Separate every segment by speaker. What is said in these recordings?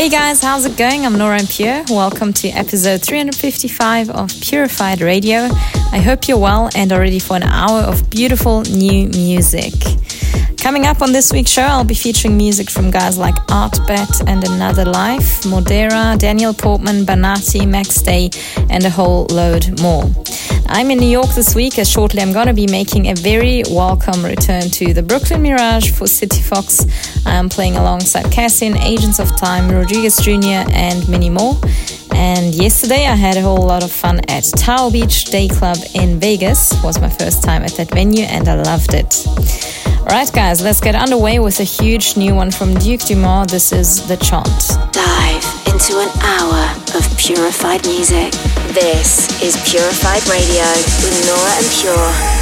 Speaker 1: Hey guys, how's it going? I'm Nora En Pure. Welcome to episode 355 of Purified Radio. I hope you're well and are ready for an hour of beautiful new music. Coming up on this week's show, I'll be featuring music from guys like Artbat and Another Life, Modera, Daniel Portman, Banaati, Max Day, and a whole load more. I'm in New York this week as shortly I'm going to be making a very welcome return to the Brooklyn Mirage for City Fox. I'm playing alongside Cassian, Agents of Time, Rodriguez Jr., and many more. And yesterday I had a whole lot of fun at Tao Beach Day Club in Vegas. It was my first time at that venue and I loved it. Alright guys, let's get underway with a huge new one from Duke Dumont. This is The Chant.
Speaker 2: Dive to an hour of purified music. This is Purified Radio with Nora En Pure.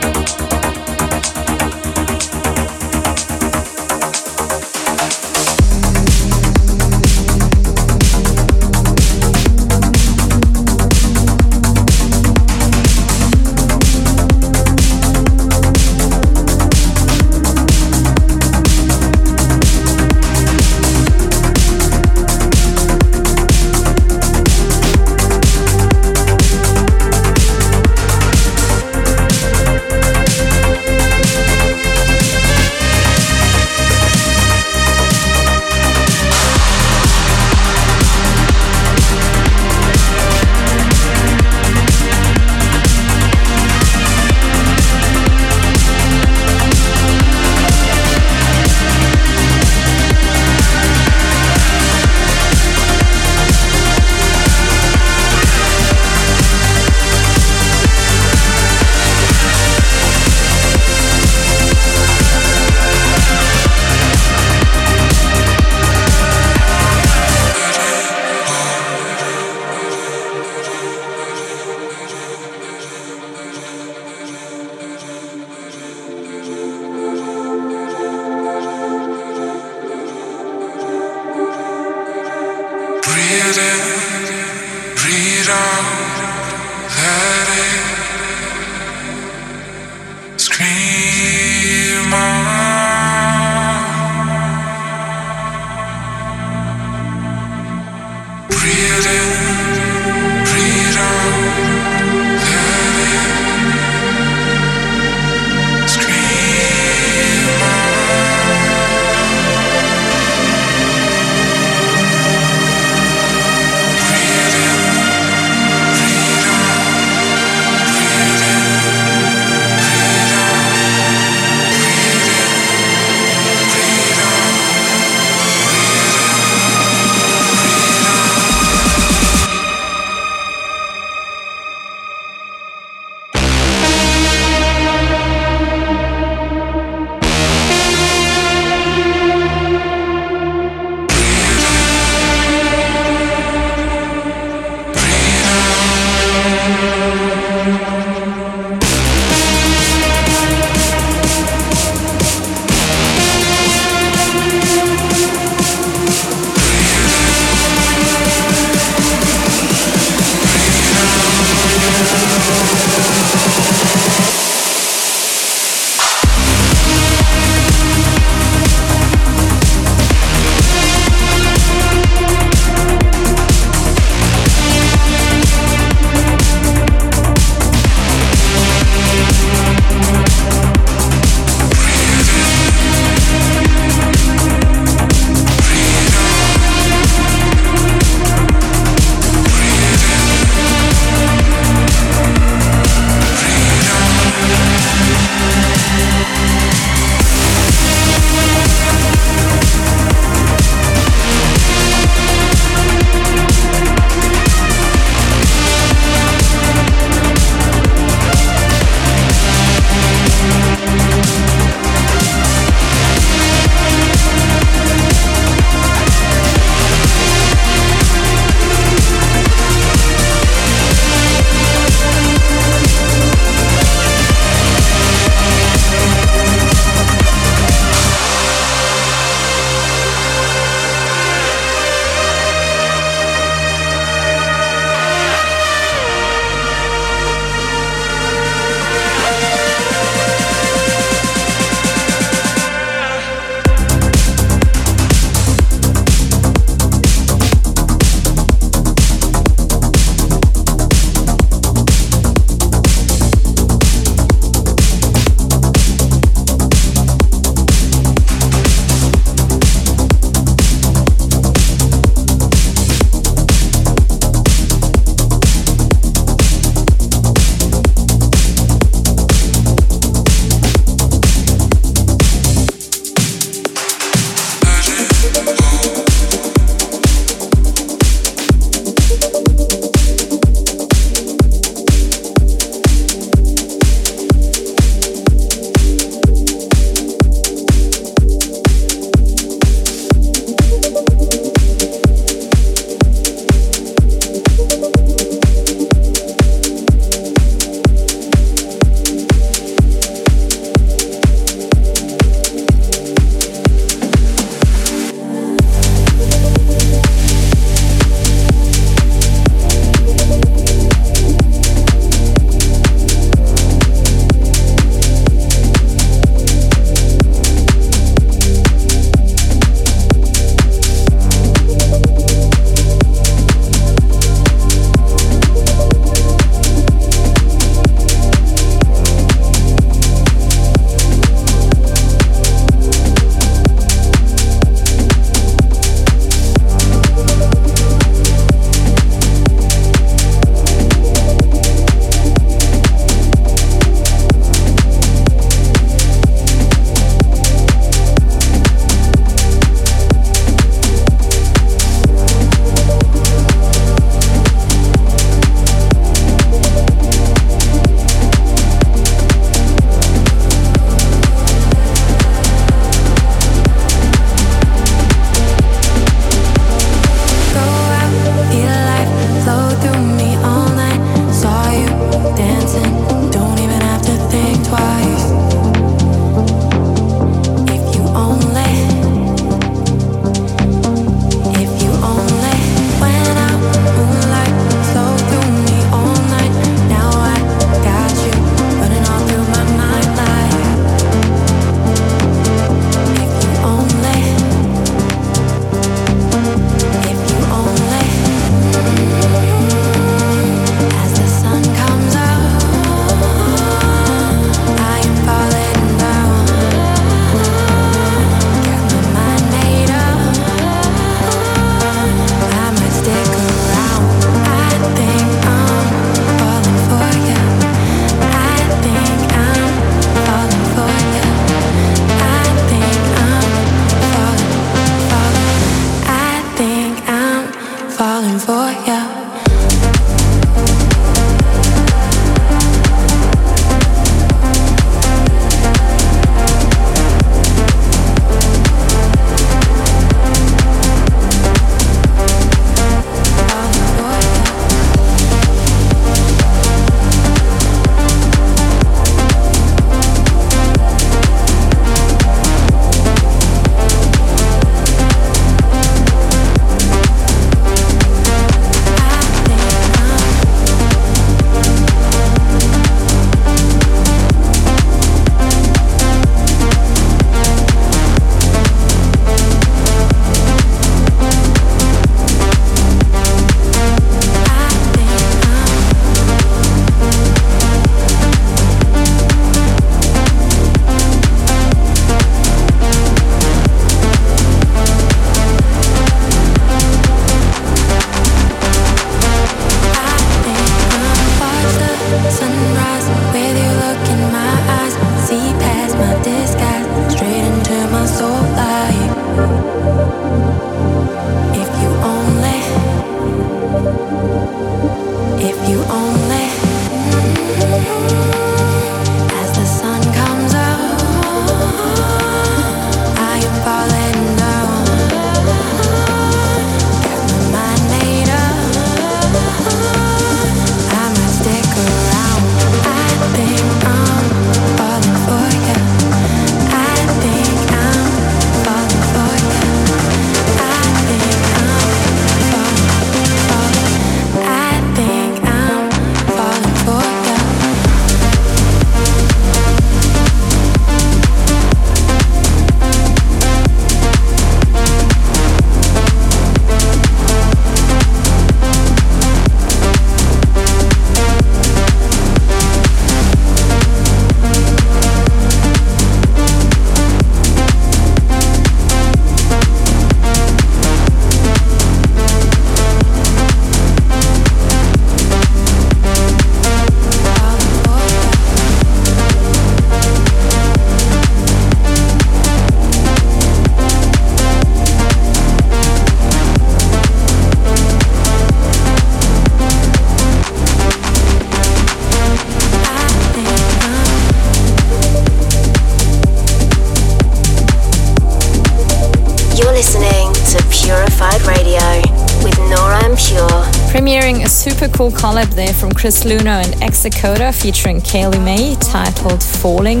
Speaker 1: Super cool collab there from Chris Luno and Exit Coda featuring Keilimei titled Falling.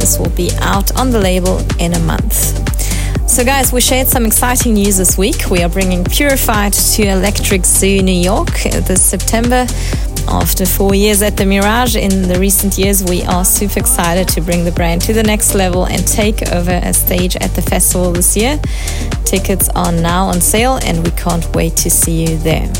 Speaker 1: This will be out on the label in a month. So, guys, we shared some exciting news this week. We are bringing Purified to Electric Zoo New York this September. After four years at the Mirage in the recent years, we are super excited to bring the brand to the next level and take over a stage at the festival this year. Tickets are now on sale, and we can't wait to see you there.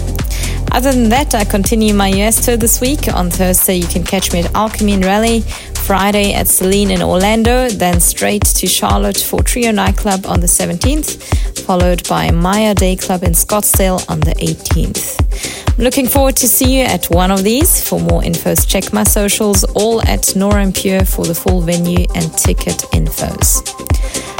Speaker 1: Other than that, I continue my US tour this week. On Thursday, you can catch me at Alchemy in Raleigh. Friday at Celine in Orlando, then straight to Charlotte for Trio Nightclub on the 17th, followed by Maya Day Club in Scottsdale on the 18th. Looking forward to see you at one of these. For more infos, check my socials, all at Nora En Pure for the full venue and ticket infos.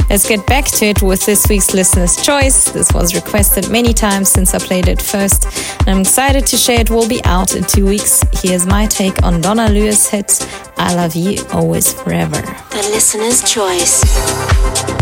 Speaker 1: Let's get back to it with this week's listener's choice. This was requested many times since I played it first, and I'm excited to share it will be out in two weeks. Here's my take on Donna Lewis' hit I Love You Always Forever.
Speaker 2: The listener's choice.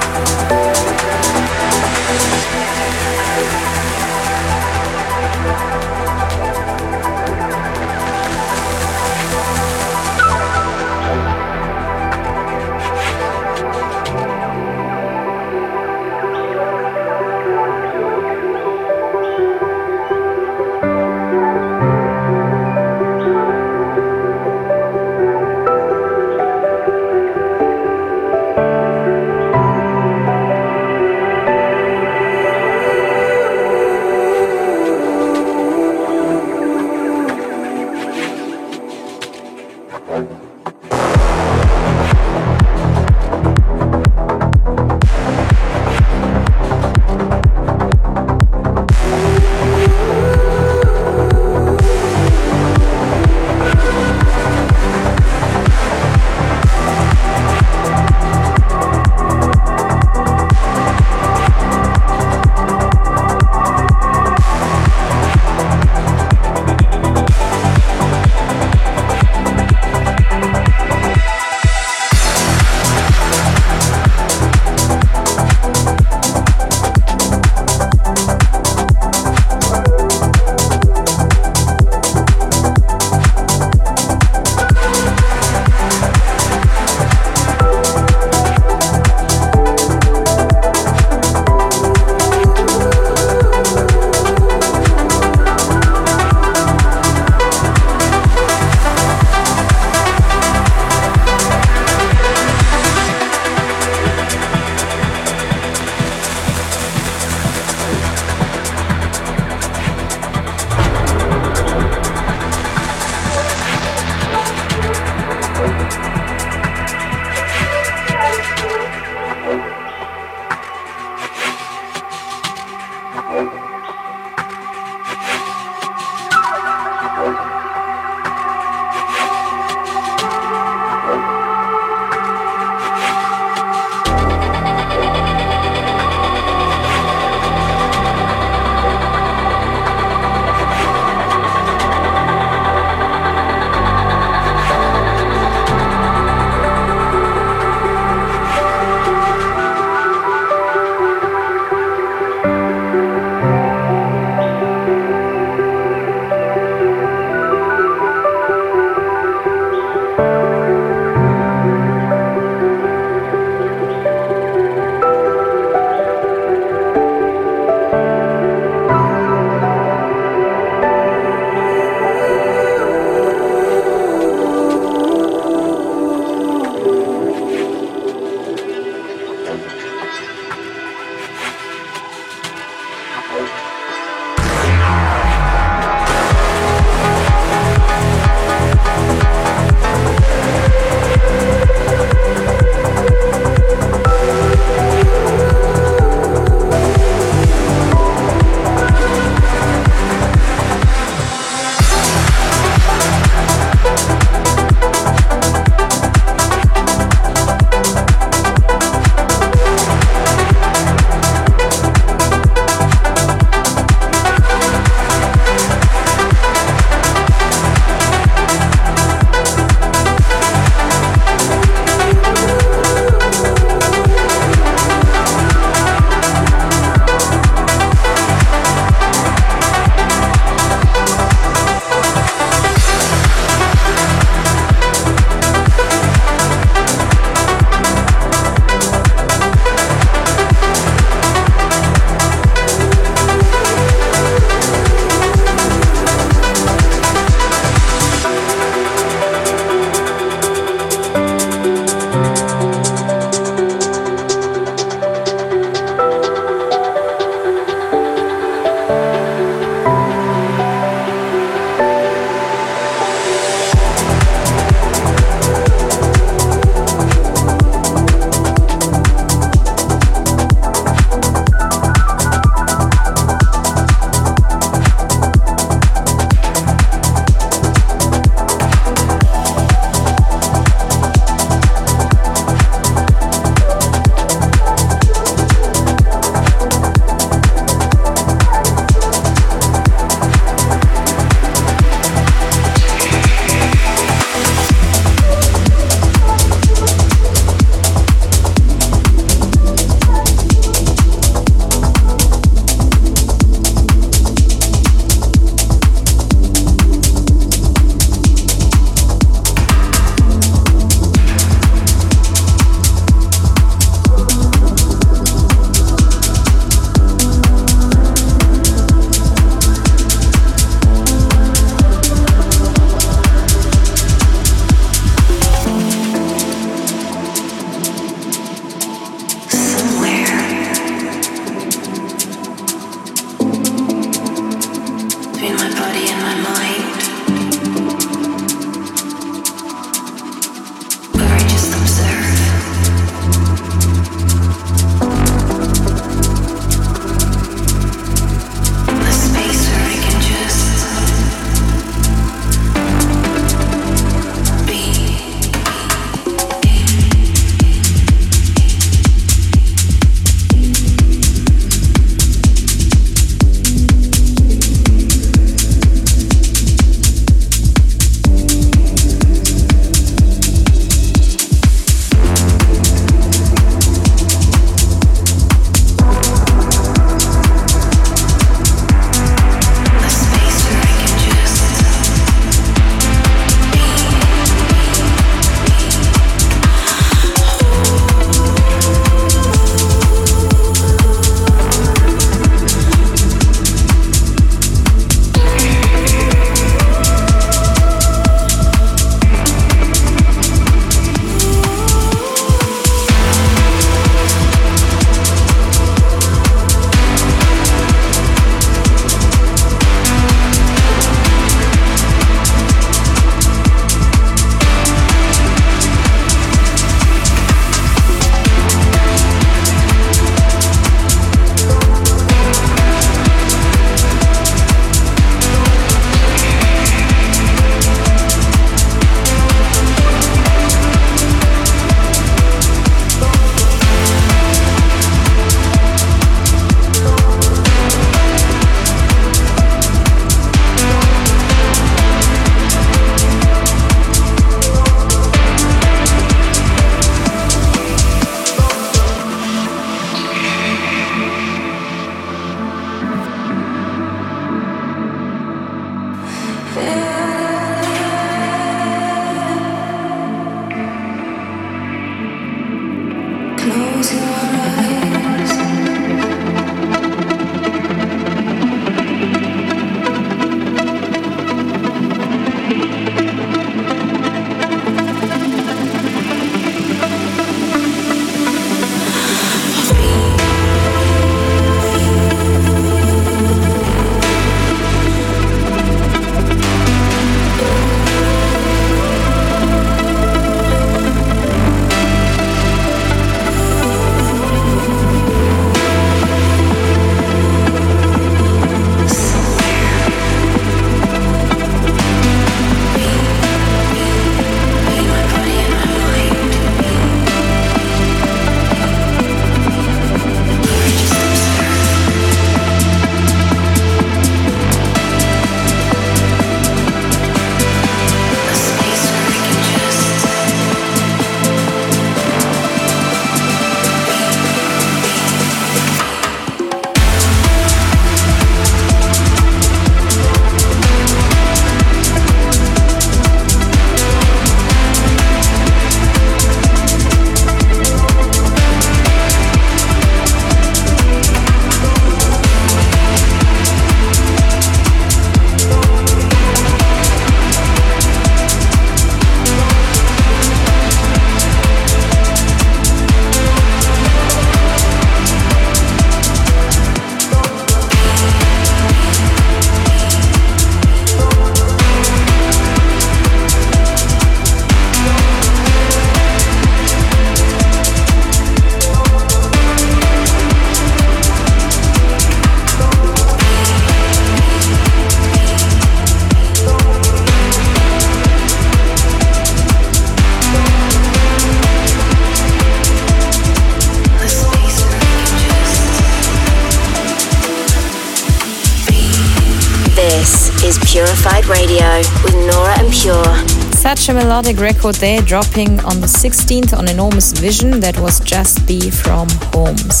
Speaker 1: Melodic record there, dropping on the 16th on Enormous Vision that was just Be from HAUMS.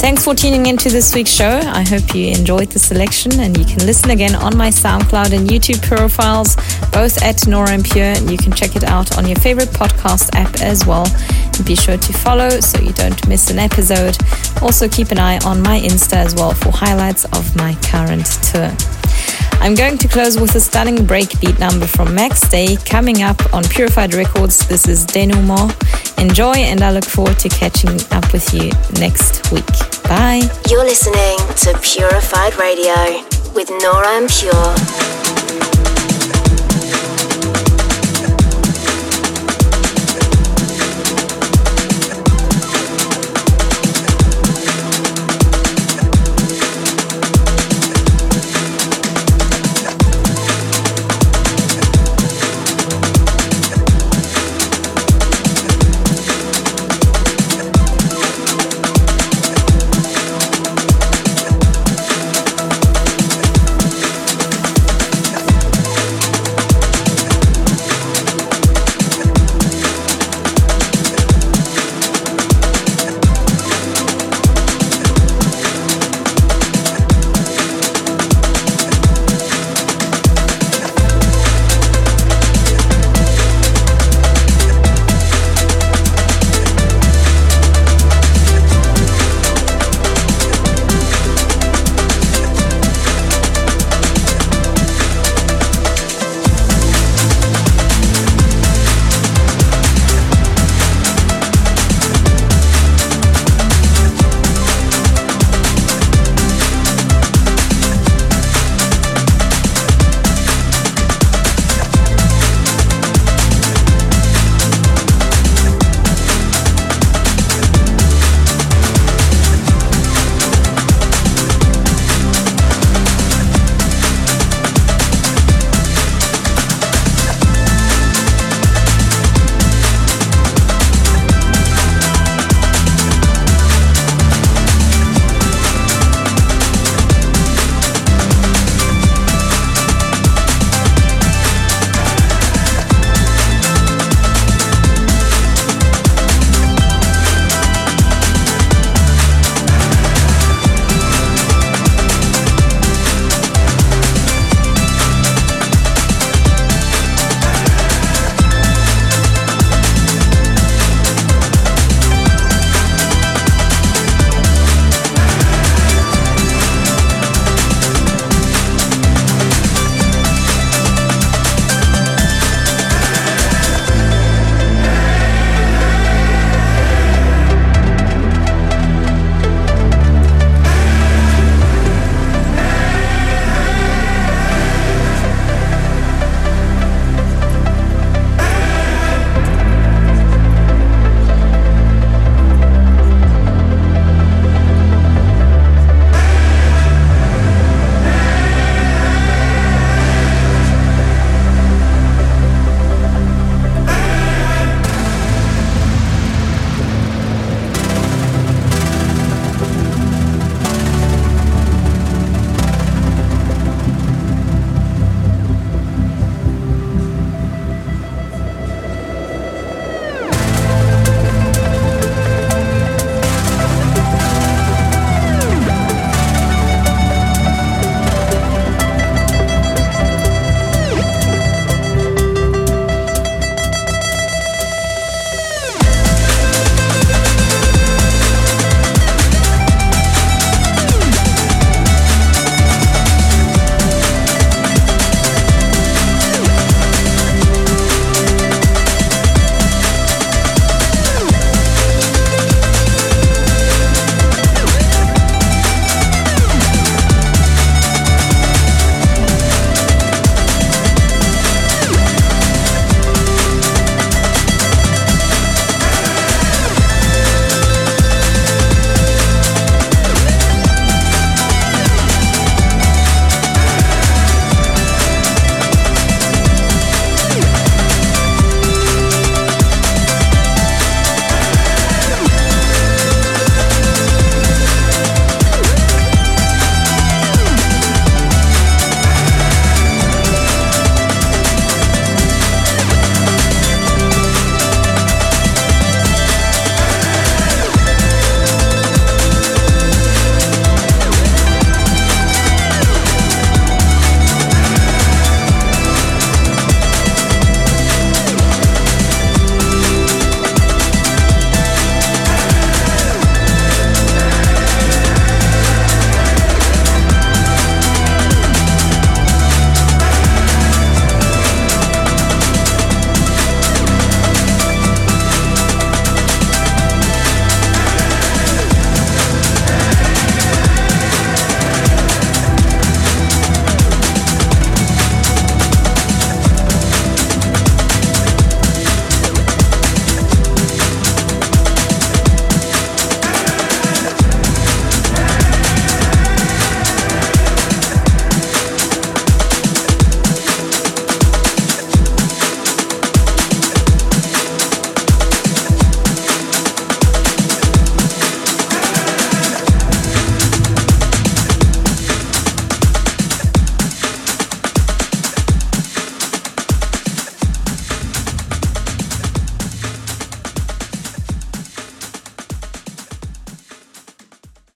Speaker 1: Thanks for tuning into this week's show. I hope you enjoyed the selection and you can listen again on my SoundCloud and YouTube profiles, both at Nora En Pure. You can check it out on your favorite podcast app as well. And be sure to follow so you don't miss an episode. Also, keep an eye on my Insta as well for highlights of my current tour. I'm going to close with a stunning breakbeat number from Max Day coming up on Purified Records. This is Denouement. Enjoy, and I look forward to catching up with you next week. Bye.
Speaker 2: You're listening to Purified Radio with Nora En Pure.